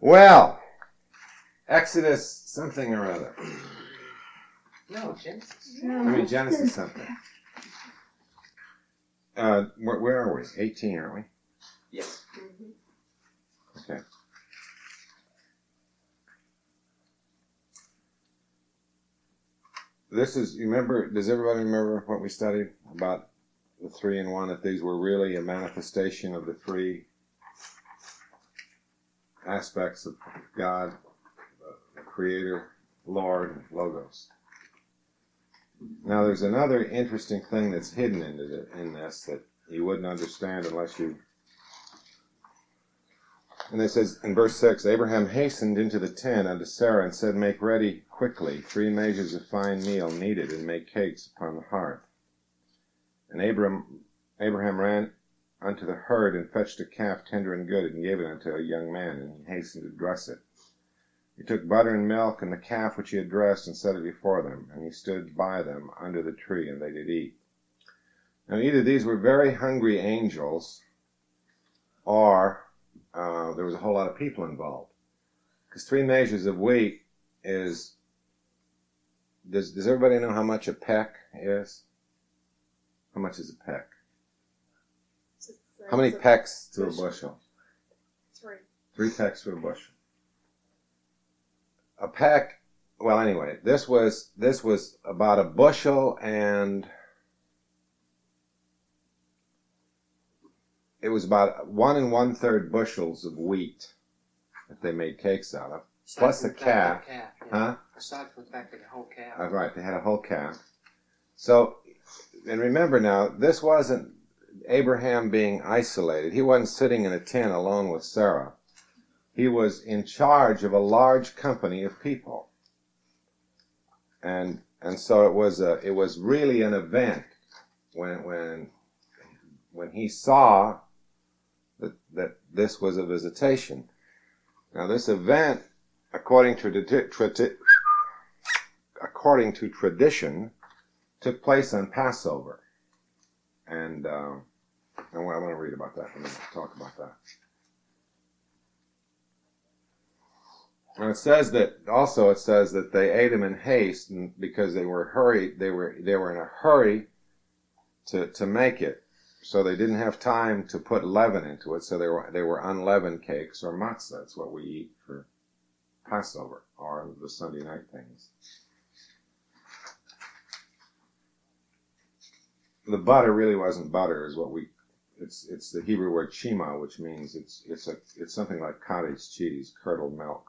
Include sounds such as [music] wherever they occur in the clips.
Well, Exodus something or other. No, Genesis. I mean Genesis something. Uh, where, where are we? 18, aren't we? Yes. Okay. This is, you remember, does everybody remember what we studied about the three in one? That these were really a manifestation of the three aspects of God, the Creator, Lord, Logos. Now, there's another interesting thing that's hidden in this that you wouldn't understand unless you and it says in verse 6 Abraham hastened into the tent unto Sarah and said, Make ready quickly three measures of fine meal kneaded, and make cakes upon the hearth. And Abram, Abraham ran unto the herd and fetched a calf tender and good, and gave it unto a young man, and he hastened to dress it. He took butter and milk and the calf which he had dressed, and set it before them, and he stood by them under the tree, and they did eat. Now either these were very hungry angels, or uh, there was a whole lot of people involved. Because three measures of wheat is. Does, does everybody know how much a peck is? How much is a peck? How many pecks to a bushel? Three. Three pecks to a bushel. A peck. Well, anyway, this was this was about a bushel and it was about one and one third bushels of wheat that they made cakes out of. Aside Plus the that calf. yeah. Huh? Aside from the fact that the whole calf. Uh, right, they had a whole calf. So, and remember now, this wasn't Abraham being isolated. He wasn't sitting in a tent alone with Sarah. He was in charge of a large company of people. And and so it was a it was really an event when when when he saw that that this was a visitation. Now this event, according to according to tradition, took place on Passover. And um, I want, I want to read about that. I'm going to talk about that. And it says that also it says that they ate them in haste and because they were hurried. They were they were in a hurry to to make it, so they didn't have time to put leaven into it. So they were they were unleavened cakes or matzah. That's what we eat for Passover or the Sunday night things. the butter really wasn't butter, is what we. It's it's the Hebrew word chima, which means it's it's a it's something like cottage cheese, curdled milk.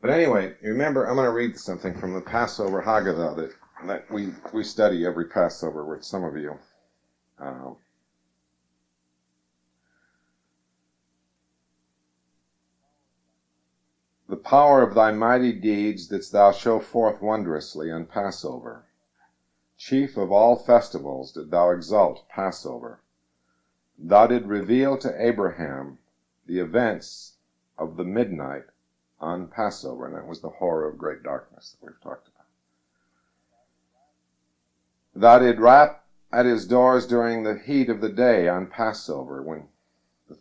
But anyway, remember, I'm going to read something from the Passover Haggadah that that we we study every Passover with some of you. Um, the power of thy mighty deeds didst thou show forth wondrously on Passover. Chief of all festivals did thou exalt Passover. Thou did reveal to Abraham the events of the midnight on Passover, and that was the horror of great darkness that we've talked about. Thou did rap at his doors during the heat of the day on Passover, when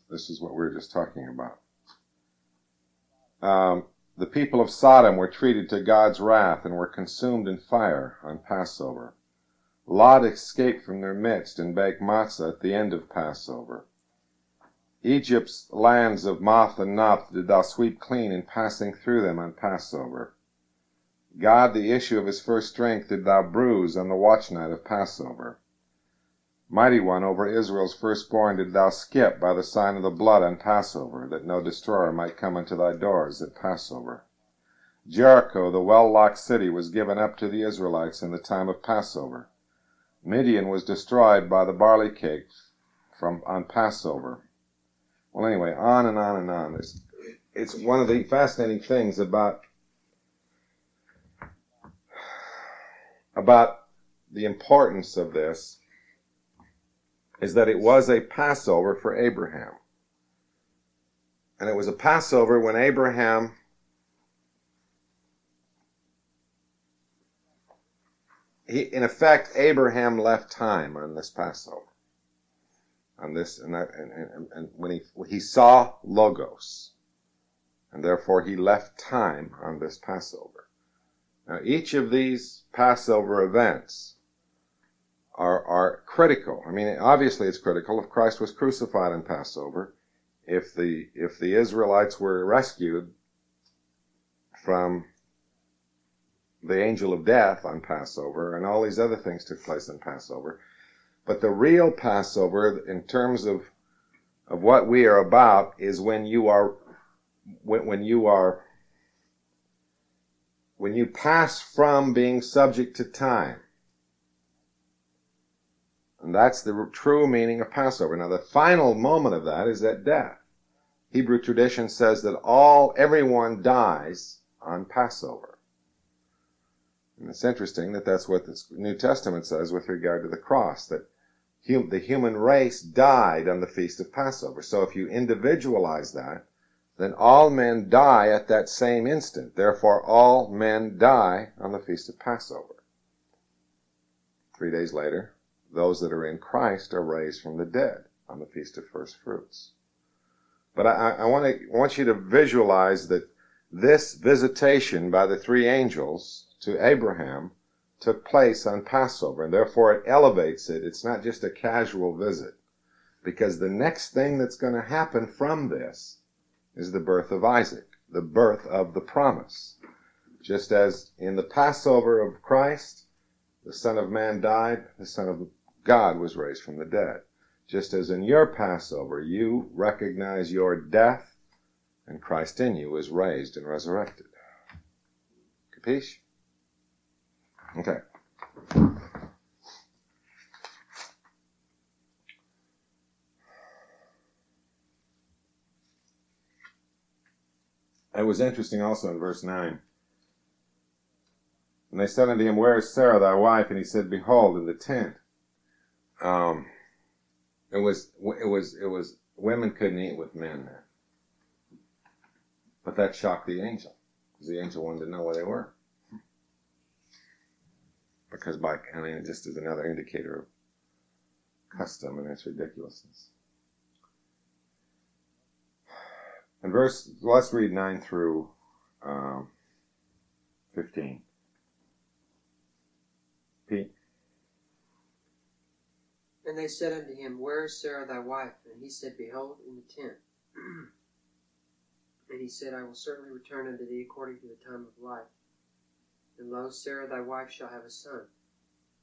this is what we were just talking about. Um, the people of Sodom were treated to God's wrath and were consumed in fire on Passover. Lot escaped from their midst and baked matzah at the end of Passover. Egypt's lands of Moph and Noph did thou sweep clean in passing through them on Passover. God, the issue of his first strength, did thou bruise on the watch night of Passover. Mighty One, over Israel's firstborn did thou skip by the sign of the blood on Passover, that no destroyer might come unto thy doors at Passover. Jericho, the well-locked city, was given up to the Israelites in the time of Passover. Midian was destroyed by the barley cake from on Passover. Well, anyway, on and on and on. It's, it's one of the fascinating things about about the importance of this is that it was a Passover for Abraham. And it was a Passover when Abraham he, in effect, Abraham left time on this Passover. on this, and, that, and, and, and when he he saw logos, and therefore he left time on this Passover. Now, each of these Passover events are are critical. I mean, obviously, it's critical. If Christ was crucified on Passover, if the if the Israelites were rescued from the angel of death on Passover, and all these other things took place on Passover. But the real Passover, in terms of of what we are about, is when you are when, when you are when you pass from being subject to time. And that's the true meaning of Passover. Now, the final moment of that is at death. Hebrew tradition says that all, everyone dies on Passover. And it's interesting that that's what the New Testament says with regard to the cross, that hum, the human race died on the feast of Passover. So if you individualize that, then all men die at that same instant. Therefore, all men die on the feast of Passover. Three days later, those that are in Christ are raised from the dead on the feast of first fruits. But I, I want to want you to visualize that this visitation by the three angels to Abraham took place on Passover, and therefore it elevates it. It's not just a casual visit, because the next thing that's going to happen from this is the birth of Isaac, the birth of the promise. Just as in the Passover of Christ, the Son of Man died, the Son of God was raised from the dead. Just as in your Passover, you recognize your death and Christ in you is raised and resurrected. Capiche? Okay. It was interesting also in verse 9. And they said unto him, Where is Sarah thy wife? And he said, Behold, in the tent. Um, it was, it was, it was, women couldn't eat with men there. But that shocked the angel, because the angel wanted to know where they were. Because by, I mean, it just is another indicator of custom and its ridiculousness. And verse, let's read 9 through um, 15. Pete? And they said unto him, Where is Sarah thy wife? And he said, Behold, in the tent. [clears throat] And he said, I will certainly return unto thee according to the time of life. And lo, Sarah thy wife shall have a son.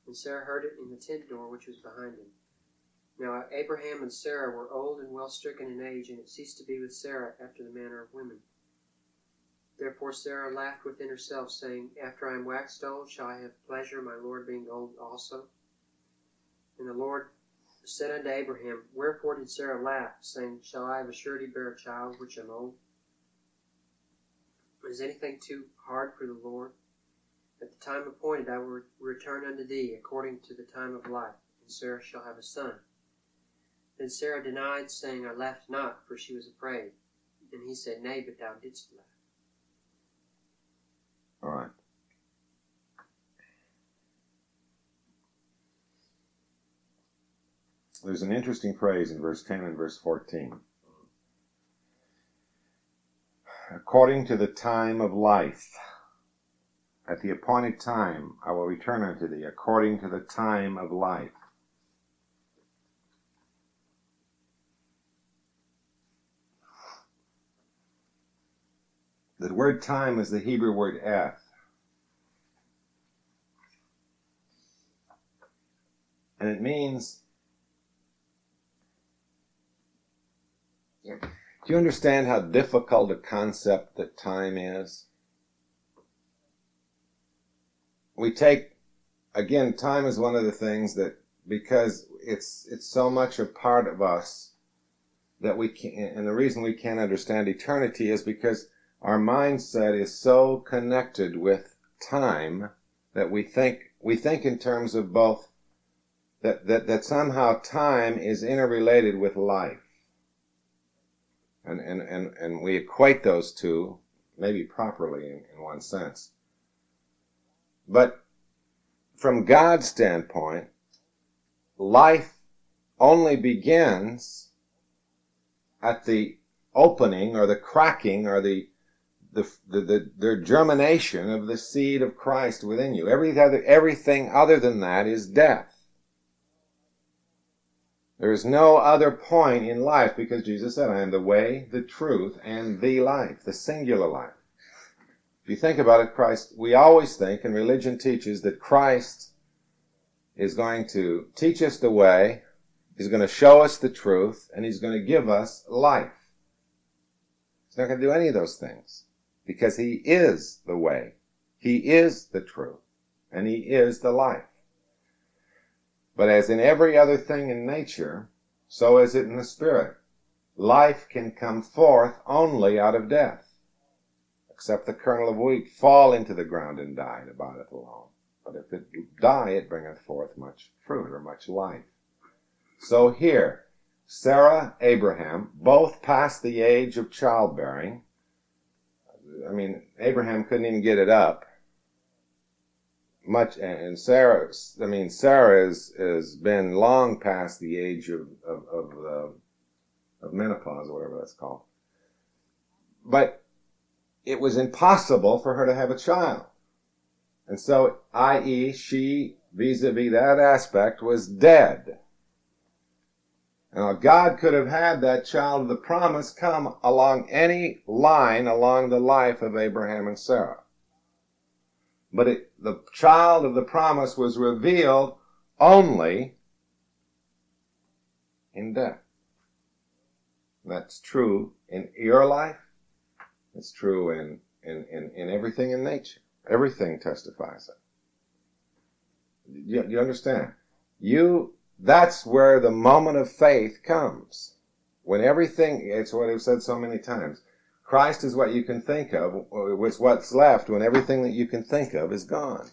And Sarah heard it in the tent door which was behind him. Now Abraham and Sarah were old and well stricken in age, and it ceased to be with Sarah after the manner of women. Therefore Sarah laughed within herself, saying, After I am waxed old, shall I have pleasure, my Lord being old also? And the Lord said unto Abraham, Wherefore did Sarah laugh, saying, Shall I of a surety bear a child which am old? Is anything too hard for the Lord? At the time appointed I will return unto thee according to the time of life, and Sarah shall have a son. Then Sarah denied, saying, I laughed not, for she was afraid. And he said, Nay, but thou didst laugh. All right. There's an interesting phrase in verse 10 and verse 14. According to the time of life. At the appointed time I will return unto thee, according to the time of life. The word time is the Hebrew word eth. And it means. Do you understand how difficult a concept that time is? We take, again, time is one of the things that, because it's, it's so much a part of us that we can, and the reason we can't understand eternity is because our mindset is so connected with time that we think we think in terms of both that, that, that somehow time is interrelated with life. And, and, and, and we equate those two, maybe properly in, in one sense. But from God's standpoint, life only begins at the opening or the cracking or the the, the, the, the germination of the seed of Christ within you. Every other, everything other than that is death. There is no other point in life because Jesus said, I am the way, the truth, and the life, the singular life. If you think about it, Christ, we always think, and religion teaches, that Christ is going to teach us the way, He's going to show us the truth, and He's going to give us life. He's not going to do any of those things because He is the way, He is the truth, and He is the life. But as in every other thing in nature, so is it in the spirit. Life can come forth only out of death. Except the kernel of wheat fall into the ground and die, and abideth alone. But if it die, it bringeth forth much fruit or much life. So here, Sarah, Abraham, both past the age of childbearing. I mean, Abraham couldn't even get it up much, and Sarah, I mean, Sarah has, has been long past the age of, of, of, uh, of menopause or whatever that's called. But it was impossible for her to have a child. And so, i.e., she, vis-a-vis that aspect, was dead. Now, God could have had that child of the promise come along any line along the life of Abraham and Sarah. But it, the child of the promise was revealed only in death. That's true in your life. It's true in, in, in, in everything in nature. Everything testifies it. You, you understand? You, that's where the moment of faith comes. When everything, it's what I've said so many times. Christ is what you can think of. It's what's left when everything that you can think of is gone.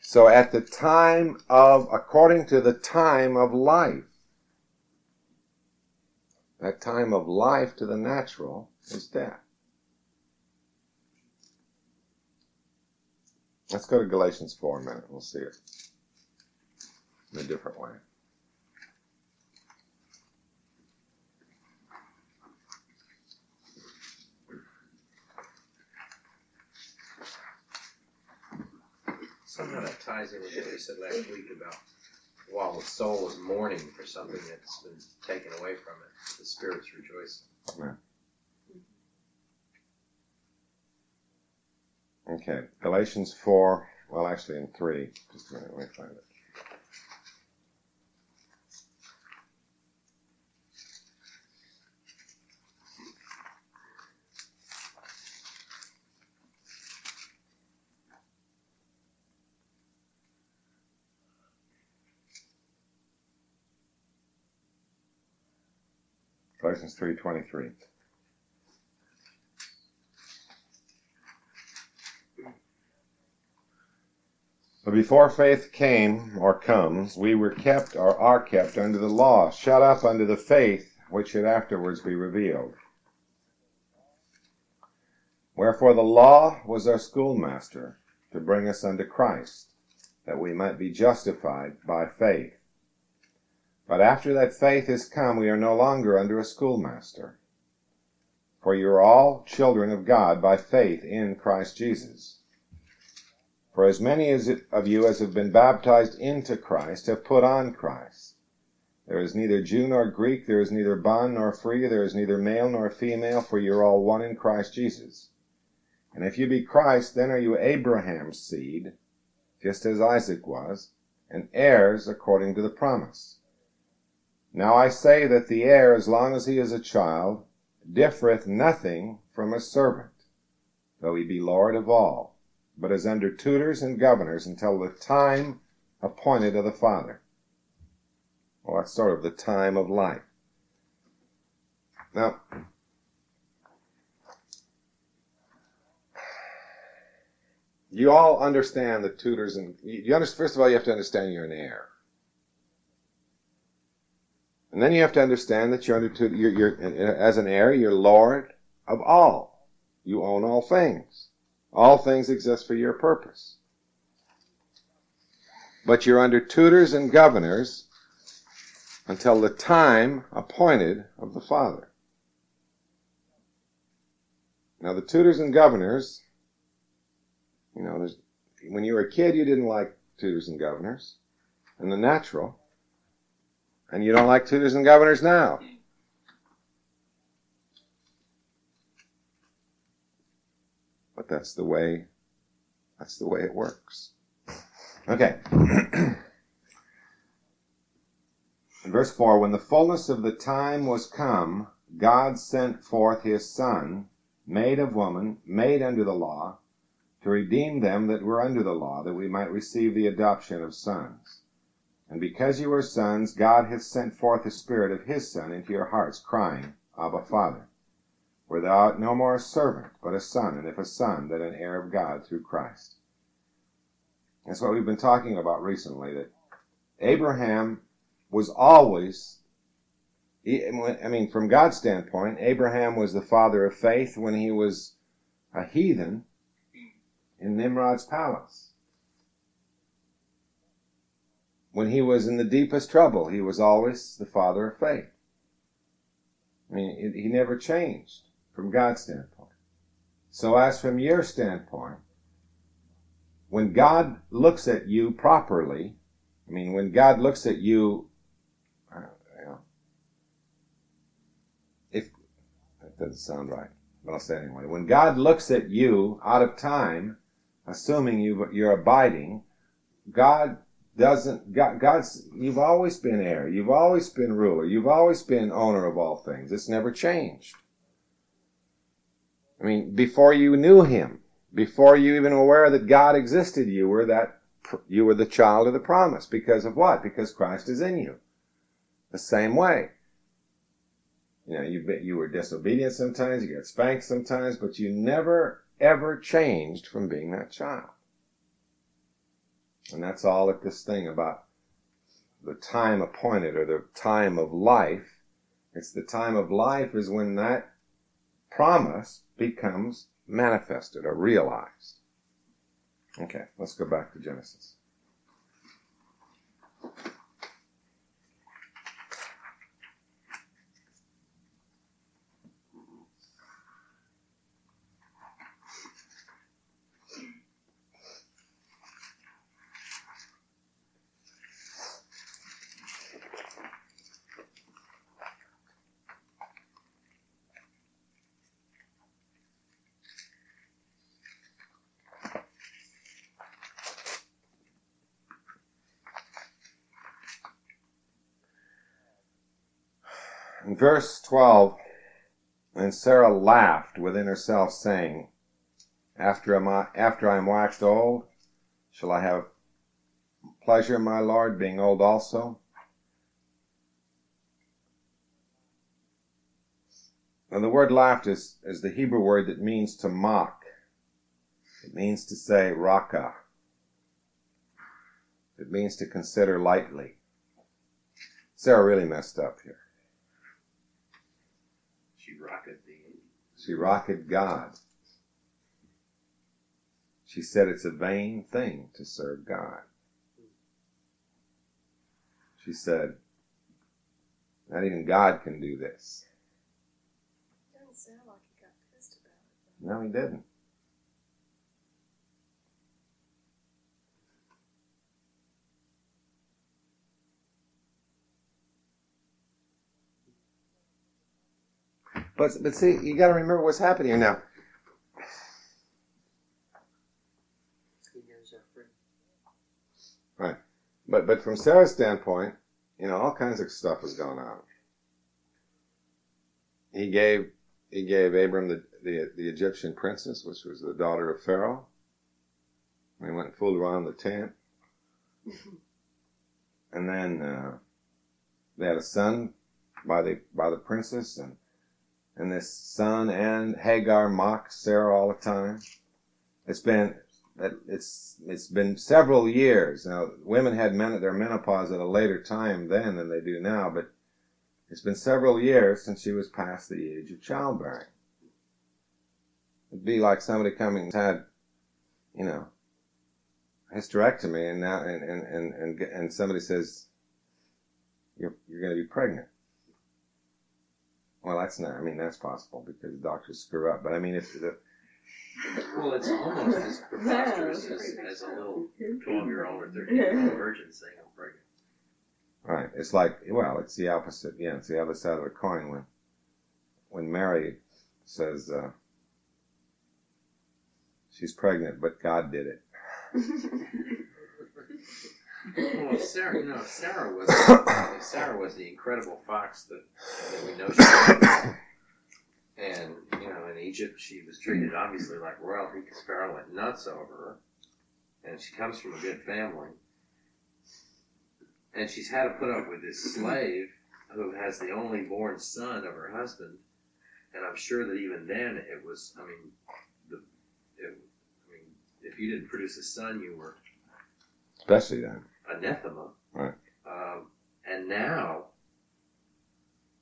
So at the time of, according to the time of life, that time of life to the natural is death. Let's go to Galatians 4 a minute. We'll see it in a different way. Somehow that ties in with what we said last week about while the soul is mourning for something that's been taken away from it, the spirit's rejoicing. Amen. Okay, Galatians 4, well, actually in 3. Just a minute, let me find it. Galatians 3.23. But before faith came or comes, we were kept or are kept under the law, shut up under the faith which should afterwards be revealed. Wherefore the law was our schoolmaster to bring us unto Christ, that we might be justified by faith. But after that faith is come, we are no longer under a schoolmaster. For you are all children of God by faith in Christ Jesus. For as many as of you as have been baptized into Christ have put on Christ. There is neither Jew nor Greek, there is neither bond nor free, there is neither male nor female, for you are all one in Christ Jesus. And if you be Christ, then are you Abraham's seed, just as Isaac was, and heirs according to the promise. Now I say that the heir, as long as he is a child, differeth nothing from a servant, though he be Lord of all but is under tutors and governors until the time appointed of the Father. Well, that's sort of the time of life. Now, you all understand the tutors and you understand, first of all you have to understand you're an heir and then you have to understand that you're under tutor, you're, you're as an heir you're lord of all you own all things all things exist for your purpose. But you're under tutors and governors until the time appointed of the father. Now, the tutors and governors, you know, when you were a kid, you didn't like tutors and governors, and the natural, and you don't like tutors and governors now. But that's the way, that's the way it works. Okay. [clears throat] In verse 4, when the fullness of the time was come, God sent forth his Son, made of woman, made under the law, to redeem them that were under the law, that we might receive the adoption of sons. And because you are sons, God hath sent forth the Spirit of his Son into your hearts, crying, Abba, Father. For thou art no more a servant, but a son, and if a son, then an heir of God through Christ. That's what we've been talking about recently, that Abraham was always, I mean, from God's standpoint, Abraham was the father of faith when he was a heathen in Nimrod's palace. When he was in the deepest trouble, he was always the father of faith. I mean, he never changed from God's standpoint. So, as from your standpoint, when God looks at you properly, I mean, when God looks at you, uh, if that doesn't sound right, but I'll say anyway. When God looks at you out of time, assuming you you're abiding, God doesn't God, God's you've always been heir, you've always been ruler, you've always been owner of all things. It's never changed. I mean, before you knew Him, before you even were aware that God existed, you were that you were the child of the promise. Because of what? Because Christ is in you. The same way. You know, you you were disobedient sometimes, you got spanked sometimes, but you never ever changed from being that child. And that's all that this thing about the time appointed or the time of life. It's the time of life is when that promise becomes manifested or realized. Okay, let's go back to Genesis. Verse 12, and Sarah laughed within herself, saying, after, I, after I am waxed old, shall I have pleasure, my Lord, being old also? And the word laughed is, is the Hebrew word that means to mock. It means to say raka. It means to consider lightly. Sarah really messed up here. She rocked God. She said it's a vain thing to serve God. She said, not even God can do this. Doesn't sound like he got pissed about it. No, he didn't. But but see, you got to remember what's happening here now. Right. But but from Sarah's standpoint, you know, all kinds of stuff was going on. He gave he gave Abram the, the the Egyptian princess, which was the daughter of Pharaoh. He went and fooled around the tent. and then uh, they had a son by the by the princess, and and this son and Hagar mock Sarah all the time. It's been it's it's been several years now. Women had men, at their menopause at a later time then than they do now, but it's been several years since she was past the age of childbearing. It'd be like somebody coming and had, you know, hysterectomy, and now and and and and, and somebody says, you're, you're going to be pregnant. Well, that's not, I mean, that's possible because doctors screw up. But I mean, if the, Well, it's almost as [laughs] preposterous as, as a little twelve-year-old or thirteen-year-old virgin saying I'm pregnant. right, it's like, well, it's the opposite. Yeah, it's the other side of the coin when, when Mary says, uh, she's pregnant, but God did it. [laughs] Well, [laughs] Sarah, you know, Sarah was Sarah was the incredible fox that, that we know she was. And you know, in Egypt, she was treated obviously like royalty because Pharaoh went nuts over her. And she comes from a good family. And she's had to put up with this slave who has the only born son of her husband. And I'm sure that even then it was, I mean, the, it, I mean, if you didn't produce a son, you were Especially then. Anathema. Right. Um, and now,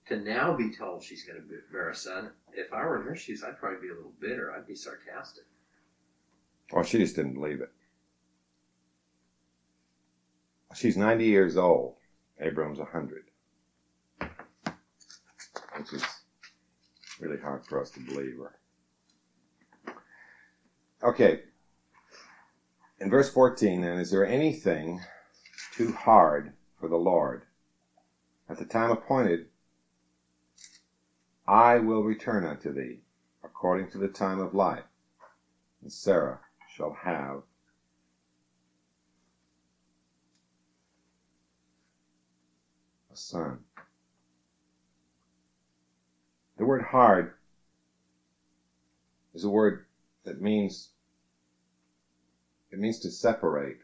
to now be told she's going to bear a son, if I were in her shoes, I'd probably be a little bitter. I'd be sarcastic. Well, she just didn't believe it. She's 90 years old. Abram's 100. Which is really hard for us to believe her. Okay. In verse 14, then, is there anything too hard for the Lord? At the time appointed, I will return unto thee, according to the time of life, and Sarah shall have a son. The word hard is a word that means it means to separate.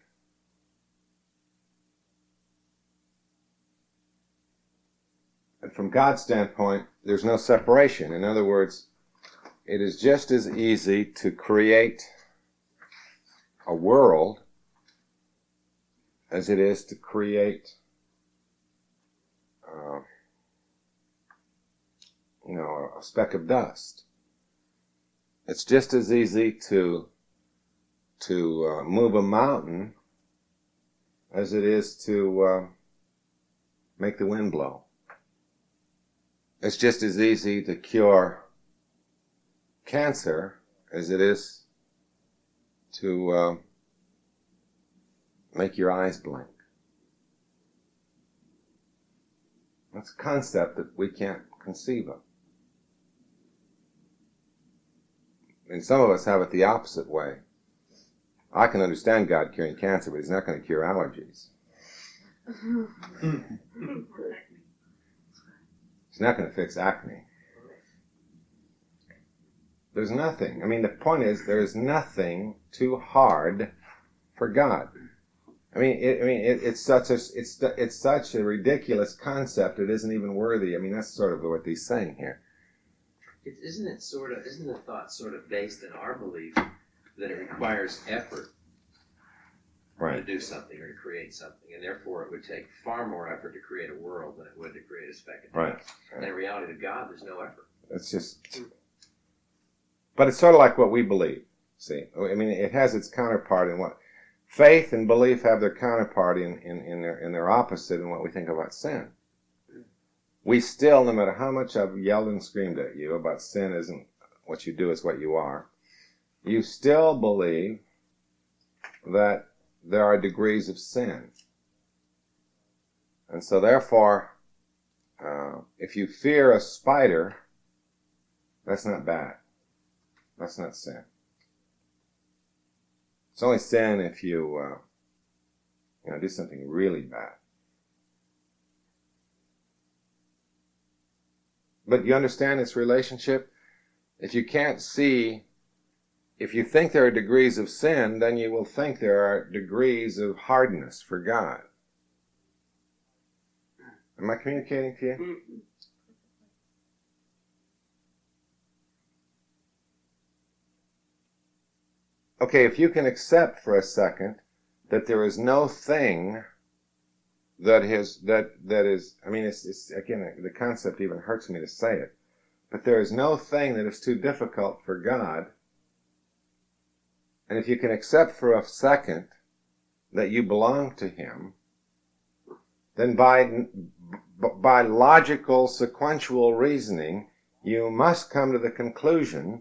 And from God's standpoint, there's no separation. In other words, it is just as easy to create a world as it is to create, uh, you know, a speck of dust. It's just as easy to to uh, move a mountain as it is to uh, make the wind blow. It's just as easy to cure cancer as it is to uh, make your eyes blink. That's a concept that we can't conceive of. And some of us have it the opposite way. I can understand God curing cancer, but He's not going to cure allergies. [laughs] He's not going to fix acne. There's nothing. I mean, the point is, there is nothing too hard for God. I mean, it, I mean, it, it's such a it's it's such a ridiculous concept. It isn't even worthy. I mean, that's sort of what he's saying here. It, isn't it sort of? Isn't the thought sort of based in our belief that it requires effort to Right. do something or to create something, and therefore it would take far more effort to create a world than it would to create a speck of Right. And in reality, to God, there's no effort. It's just. But it's sort of like what we believe. See, I mean, it has its counterpart in what faith and belief have their counterpart in, in, in their in their opposite in what we think about sin. We still, no matter how much I've yelled and screamed at you about sin isn't what you do is what you are, you still believe that there are degrees of sin. And so therefore, uh, if you fear a spider, that's not bad. That's not sin. It's only sin if you, uh, you know, do something really bad. But you understand this relationship? If you can't see, if you think there are degrees of sin, then you will think there are degrees of hardness for God. Am I communicating to you? Mm-hmm. Okay, if you can accept for a second that there is no thing that is that that is I mean it's, it's again the concept even hurts me to say it, but there is no thing that is too difficult for God. And if you can accept for a second that you belong to him, then by, by logical sequential reasoning, you must come to the conclusion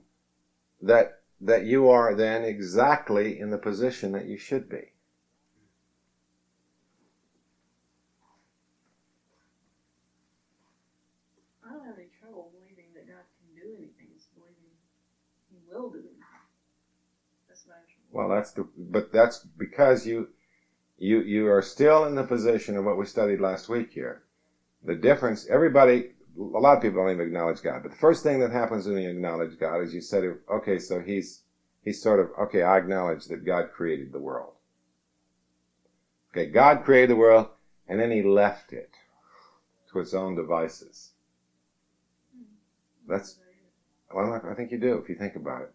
that, that you are then exactly in the position that you should be. I don't have any trouble believing that God can do anything. It's believing He will do anything. That's my actual. Well, that's the, but that's because you, you, you are still in the position of what we studied last week here. The difference, everybody, a lot of people don't even acknowledge God, but the first thing that happens when you acknowledge God is you said, okay, so he's, he's sort of, okay, I acknowledge that God created the world. Okay, God created the world, and then he left it to its own devices. Hmm. That's, well, I think you do if you think about it.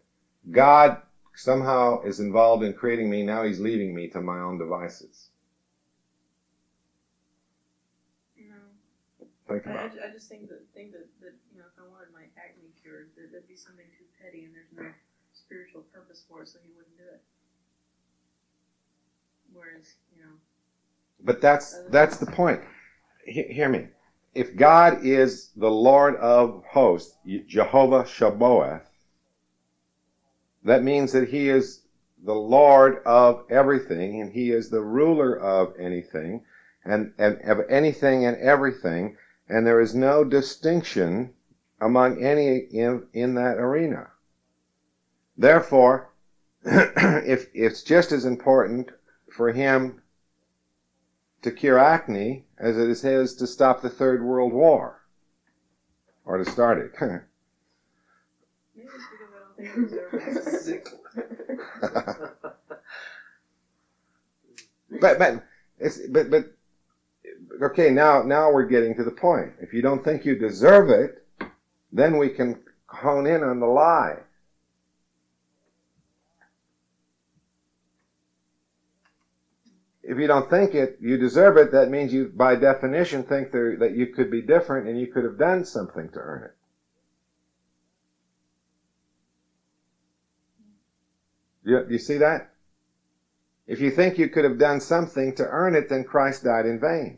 God somehow is involved in creating me, now he's leaving me to my own devices. No. Think I, about I, it. I just think that think that, that you know if I wanted my acne cured, that that'd be something too petty, and there's no spiritual purpose for it, so he wouldn't do it. Whereas you know, But that's that's the point. He- hear me. If God is the Lord of hosts, Jehovah Sabaoth, that means that He is the Lord of everything, and He is the ruler of anything, and, and of anything and everything, and there is no distinction among any in, in that arena. Therefore, [clears throat] if it's just as important for Him to cure acne as it is his to stop the Third World War. Or to start it. [laughs] [laughs] but but but but okay, now now we're getting to the point. If you don't think you deserve it, then we can hone in on the lie. If you don't think it, you deserve it, that means you, by definition, think there, that you could be different and you could have done something to earn it. You, you see that? If you think you could have done something to earn it, then Christ died in vain.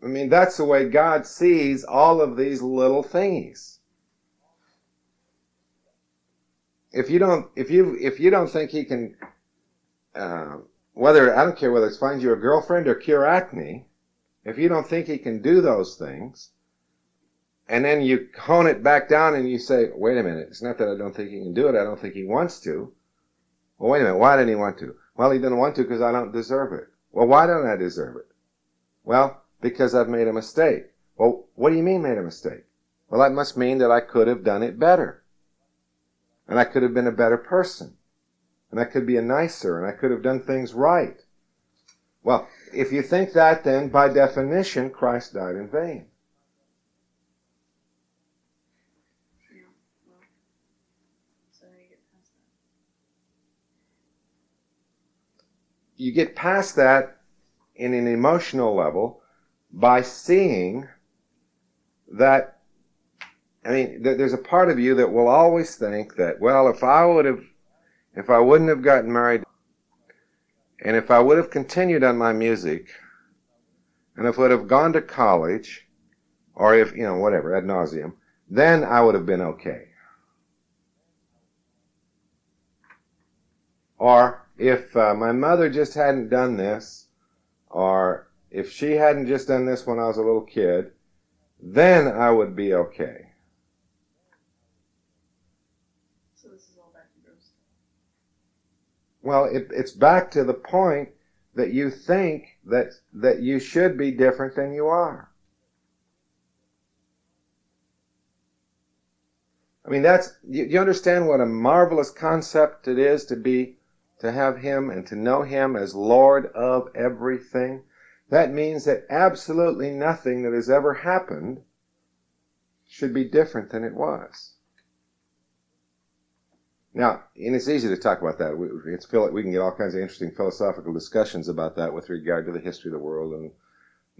I mean, that's the way God sees all of these little thingies. If you don't, if you, if you don't think He can, uh, whether I don't care whether it's find you a girlfriend or cure acne, if you don't think He can do those things, and then you hone it back down and you say, wait a minute, it's not that I don't think He can do it, I don't think He wants to. Well, wait a minute, why didn't He want to? Well, He didn't want to because I don't deserve it. Well, why don't I deserve it? Well, because I've made a mistake. Well, what do you mean made a mistake? Well, that must mean that I could have done it better. And I could have been a better person. And I could be a nicer, and I could have done things right. Well, if you think that, then by definition, Christ died in vain. Yeah, well, so how do you get past that? You get past that in an emotional level by seeing that I mean, th- there's a part of you that will always think that, well, if I would have, if I wouldn't have gotten married, and if I would have continued on my music, and if I would have gone to college, or if, you know, whatever, ad nauseum, then I would have been okay. Or if uh, my mother just hadn't done this, or if she hadn't just done this when I was a little kid, then I would be okay. So this is all back to gross. Well, it, it's back to the point that you think that that you should be different than you are. I mean, that's you, you understand what a marvelous concept it is to be to have him and to know him as Lord of everything. That means that absolutely nothing that has ever happened should be different than it was. Now, and it's easy to talk about that. We, it's, we can get all kinds of interesting philosophical discussions about that with regard to the history of the world and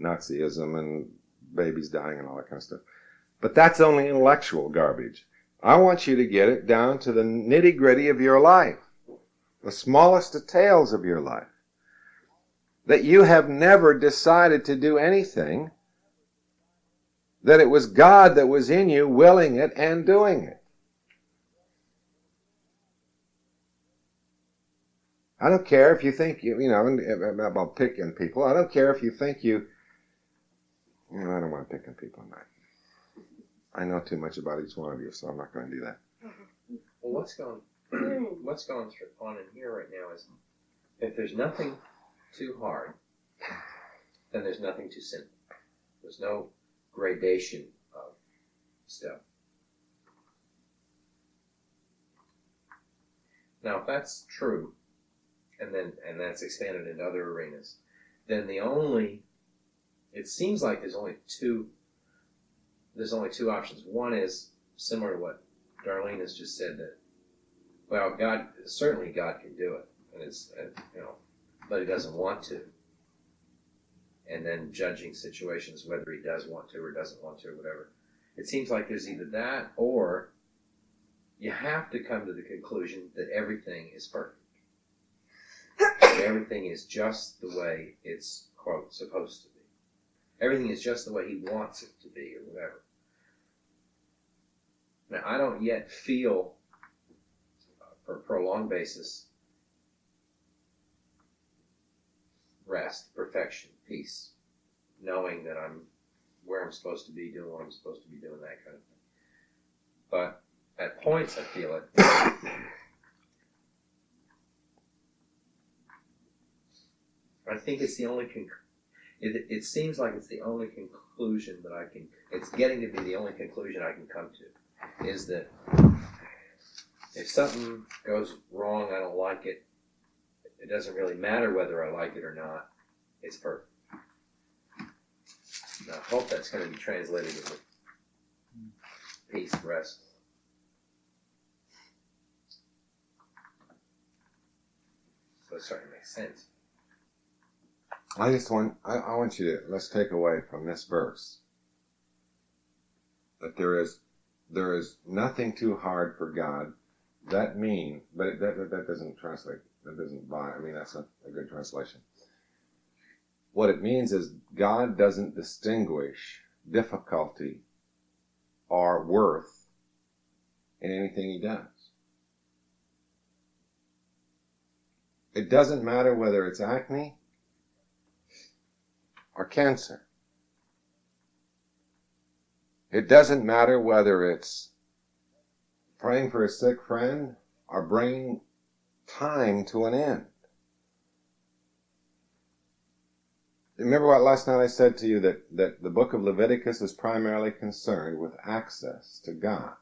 Nazism and babies dying and all that kind of stuff. But that's only intellectual garbage. I want you to get it down to the nitty gritty of your life. The smallest details of your life. That you have never decided to do anything, that it was God that was in you willing it and doing it. I don't care if you think you, you know, about picking people. I don't care if you think you, you know, I don't want to pick on people. I know too much about each one of you, so I'm not going to do that. Well, what's going [clears throat] what's going on in here right now is if there's nothing too hard, then there's nothing too simple. There's no gradation of stuff. Now, if that's true, and then and that's expanded into other arenas, then the only it seems like there's only two there's only two options. One is similar to what Darlene has just said that well, God certainly God can do it, and it's you know, but He doesn't want to. And then judging situations whether He does want to or doesn't want to or whatever. It seems like there's either that or you have to come to the conclusion that everything is perfect. everything is just the way it's quote supposed to be. Everything is just the way he wants it to be, or whatever. Now, I don't yet feel, for a prolonged basis, rest, perfection, peace, knowing that I'm where I'm supposed to be, doing what I'm supposed to be doing, that kind of thing. But at points, I feel it. [coughs] I think it's the only conc- it, it seems like it's the only conclusion that I can. It's getting to be the only conclusion I can come to, is that if something goes wrong, I don't like it. It doesn't really matter whether I like it or not. It's perfect. And I hope that's going to be translated into peace, rest. So it starting to make sense. I just want I, I want you to let's take away from this verse that there is there is nothing too hard for God. That mean, but that that, that doesn't translate. That doesn't buy. I mean, that's a, a good translation. What it means is God doesn't distinguish difficulty or worth in anything He does. It doesn't matter whether it's acne or cancer. It doesn't matter whether it's praying for a sick friend or bringing time to an end. Remember what last night I said to you that, that the book of Leviticus is primarily concerned with access to God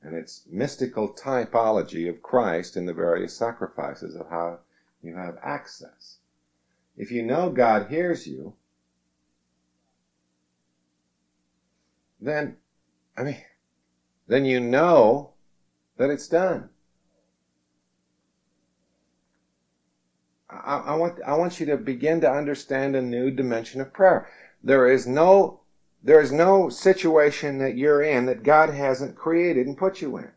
and its mystical typology of Christ in the various sacrifices of how you have access. If you know God hears you, then, I mean, then you know that it's done. I, I, want, I want you to begin to understand a new dimension of prayer. There is no, there is no situation that you're in that God hasn't created and put you in.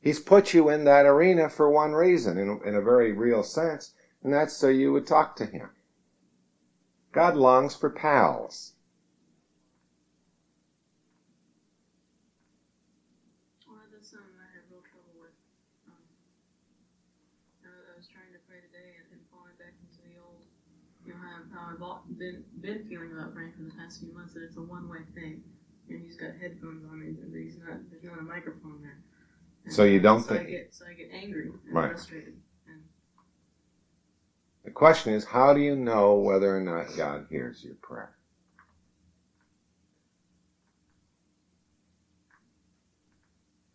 He's put you in that arena for one reason, in, in a very real sense, and that's so you would talk to Him. God longs for pals. Been been feeling about Frank for the past few months that it's a one way thing. And he's got headphones on, and he's not. There's not a microphone there. And so you don't so think? I get, so I get angry and right. frustrated. And the question is, how do you know whether or not God hears your prayer?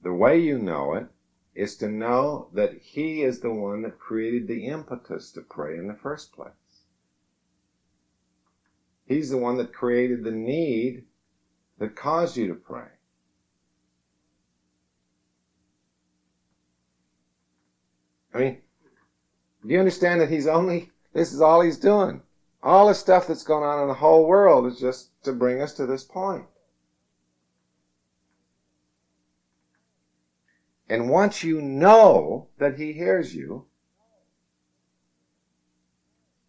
The way you know it is to know that He is the one that created the impetus to pray in the first place. He's the one that created the need that caused you to pray. I mean, do you understand that he's only, this is all he's doing? All the stuff that's going on in the whole world is just to bring us to this point. And once you know that He hears you,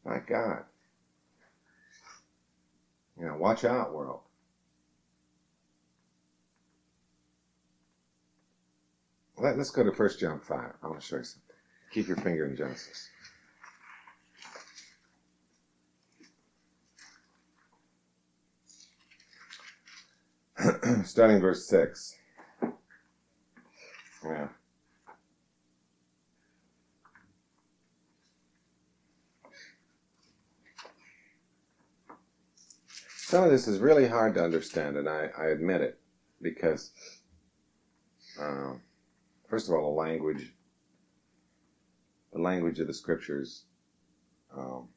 my God. You know, watch out, world. Let, us go to 1 John 5. I want to show you something. Keep your finger in Genesis. [clears throat] Starting verse 6. Yeah. Some of this is really hard to understand, and I, I admit it, because, um, first of all, the language, the language of the scriptures, um,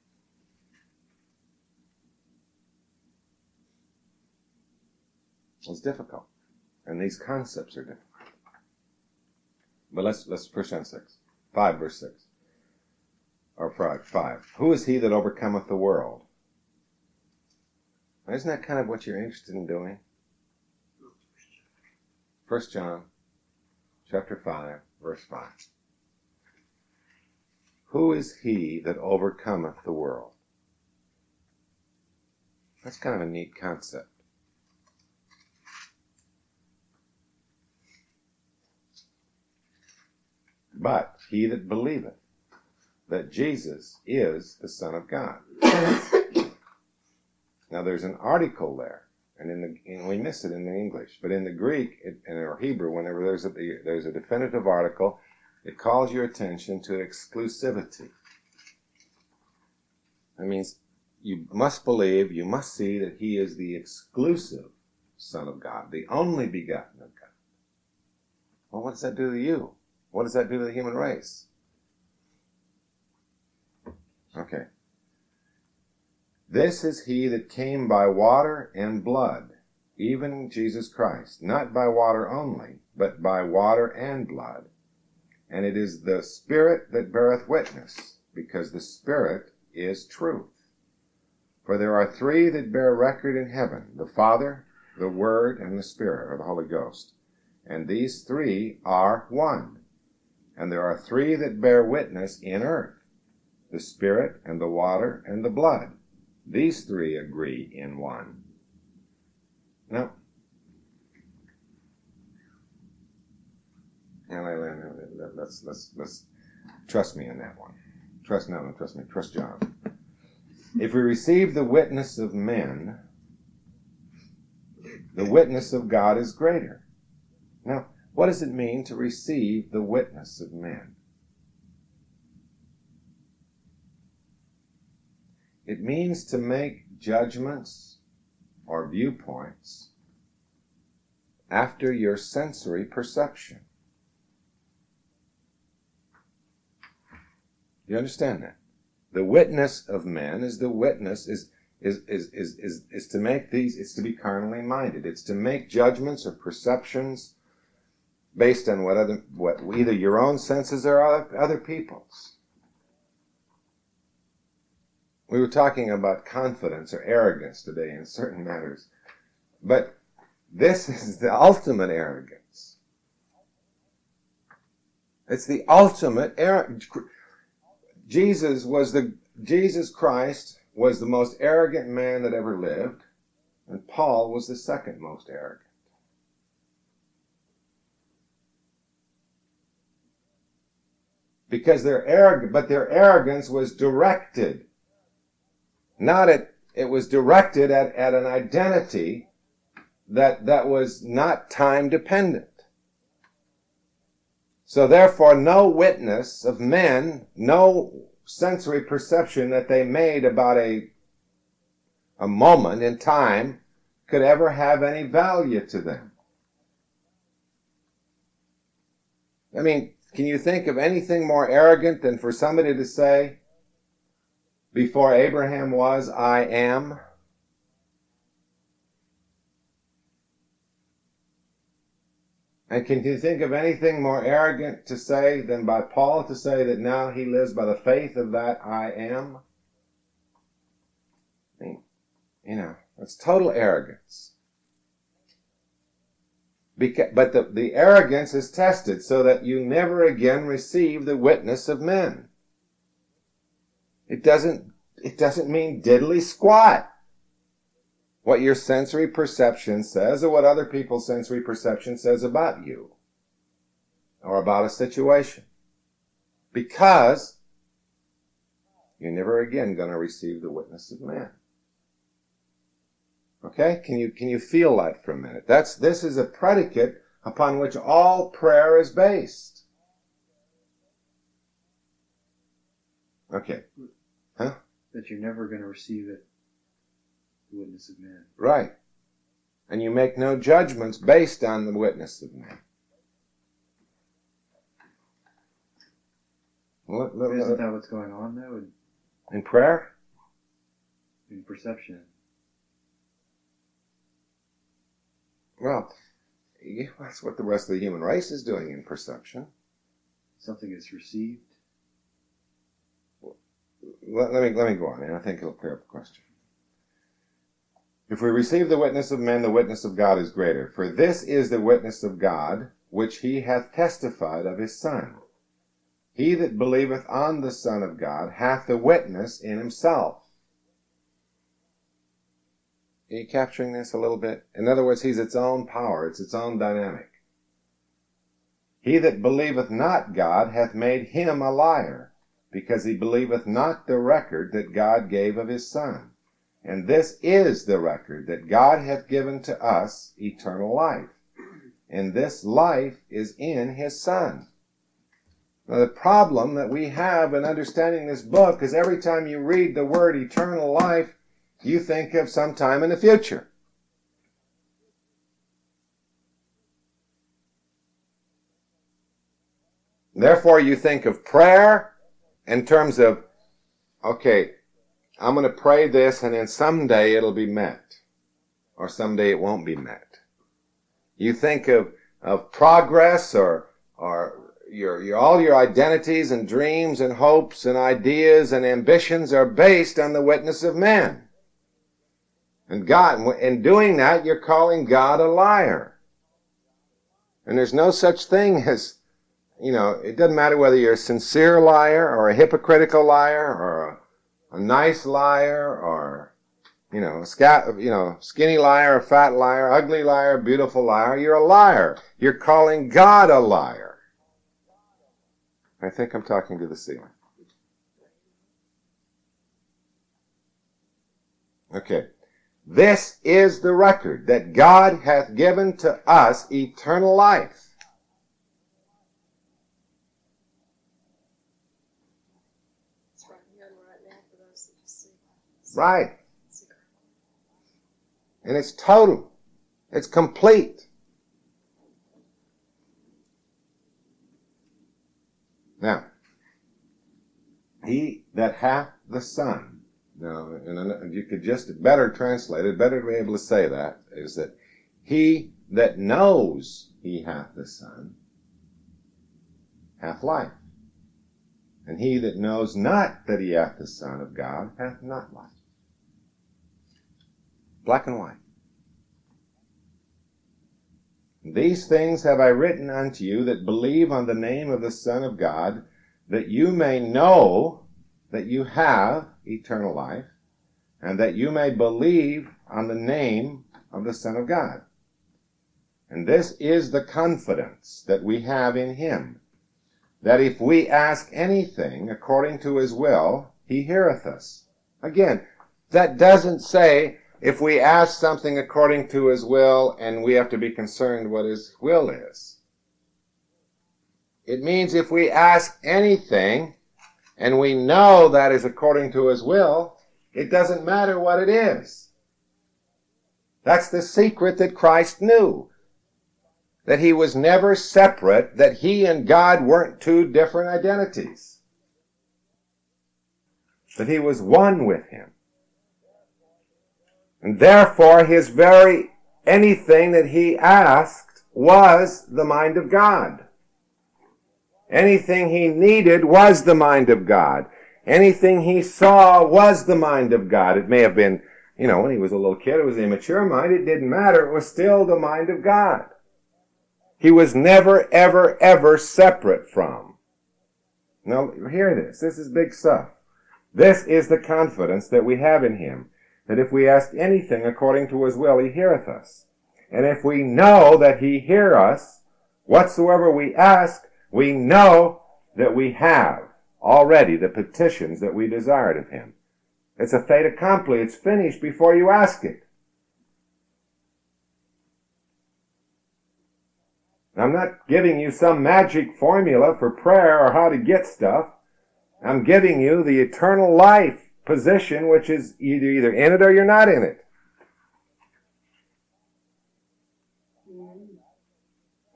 is difficult, and these concepts are difficult. But let's let's push on six, five verse six, or five five. Who is he that overcometh the world? Isn't that kind of what you're interested in doing? First John, chapter five, verse five. Who is he that overcometh the world? That's kind of a neat concept. But he that believeth that Jesus is the Son of God. [coughs] now there's an article there, and in the and we miss it in the English, but in the Greek it, and or Hebrew, whenever there's a there's a definitive article, it calls your attention to exclusivity. That means you must believe, you must see that he is the exclusive Son of God, the only begotten of God. Well, what does that do to you? What does that do to the human race? Okay. This is he that came by water and blood, even Jesus Christ, not by water only, but by water and blood. And it is the Spirit that beareth witness, because the Spirit is truth. For there are three that bear record in heaven the Father, the Word, and the Spirit, or the Holy Ghost. And these three are one. And there are three that bear witness in earth the Spirit, and the water, and the blood. These three agree in one. Now, let's let's let's trust me in that one. Trust no, trust me. Trust John. If we receive the witness of men, the witness of God is greater. Now, what does it mean to receive the witness of men? It means to make judgments or viewpoints after your sensory perception. You understand that? The witness of men is the witness is is, is, is, is, is to make these, it's to be carnally minded. It's to make judgments or perceptions based on what other what either your own senses or other, other people's. We were talking about confidence or arrogance today in certain matters, but this [laughs] is the ultimate arrogance. It's the ultimate arrogance. Jesus was the Jesus Christ was the most arrogant man that ever lived, and Paul was the second most arrogant. because they're arrogant, but their arrogance was directed. Not at, it was directed at, at an identity that, that was not time dependent. So therefore, no witness of men, no sensory perception that they made about a, a moment in time could ever have any value to them. I mean, can you think of anything more arrogant than for somebody to say, before Abraham was, I am? And can you think of anything more arrogant to say than by Paul to say that now he lives by the faith of that I am? I mean, you know, it's total arrogance. Beca- but the, the arrogance is tested so that you never again receive the witness of men. It doesn't, it doesn't mean diddly squat. What your sensory perception says or what other people's sensory perception says about you or about a situation. Because you're never again going to receive the witness of man. Okay? Can you, can you feel that for a minute? That's, this is a predicate upon which all prayer is based. Okay. That you're never going to receive it, the witness of man. Right. And you make no judgments based on the witness of man. Let- let- Isn't that what's going on though in, in prayer? in perception? Well, that's what the rest of the human race is doing in perception. Something is received. Let, let me let me go on, and I think it'll clear up the question. If we receive the witness of men, the witness of God is greater. For this is the witness of God, which he hath testified of his Son. He that believeth on the Son of God hath the witness in himself. Are you capturing this a little bit? In other words, he's its own power, it's its own dynamic. He that believeth not God hath made him a liar, because he believeth not the record that God gave of his Son. And this is the record that God hath given to us eternal life. And this life is in his Son. Now, the problem that we have in understanding this book is every time you read the word eternal life, you think of some time in the future. Therefore, you think of prayer in terms of, okay, I'm going to pray this and then someday it'll be met. Or someday it won't be met. You think of, of progress or, or your, your, all your identities and dreams and hopes and ideas and ambitions are based on the witness of men. And God, in doing that, you're calling God a liar. And there's no such thing [laughs] as, you know, it doesn't matter whether you're a sincere liar or a hypocritical liar or a, a nice liar or, you know, a scat, you know, skinny liar, a fat liar, ugly liar, beautiful liar. You're a liar. You're calling God a liar. I think I'm talking to the ceiling. Okay. This is the record that God hath given to us eternal life. It's right here and right now for those that just see. Right. And it's total. It's complete. Now, he that hath the Son. Now, and you could just better translate it, better to be able to say that, is that he that knows he hath the Son hath life. And he that knows not that he hath the Son of God hath not life. Black and white. These things have I written unto you that believe on the name of the Son of God, that you may know that you have eternal life, and that you may believe on the name of the Son of God. And this is the confidence that we have in Him, that if we ask anything according to His will, He heareth us. Again, that doesn't say if we ask something according to His will and we have to be concerned what His will is. It means if we ask anything and we know that is according to His will, it doesn't matter what it is. That's the secret that Christ knew. That He was never separate, that He and God weren't two different identities. That He was one with Him. And therefore, His very anything that He asked was the mind of God. Anything he needed was the mind of God. Anything he saw was the mind of God. It may have been, you know, when he was a little kid, it was immature mind. It didn't matter. It was still the mind of God. He was never, ever, ever separate from. Now, hear this. This is big stuff. This is the confidence that we have in Him, that if we ask anything according to His will, He heareth us. And if we know that He hear us, whatsoever we ask, we know that we have already the petitions that we desired of Him. It's a fait accompli. It's finished before you ask it. I'm not giving you some magic formula for prayer or how to get stuff. I'm giving you the eternal life position, which is either either in it or you're not in it.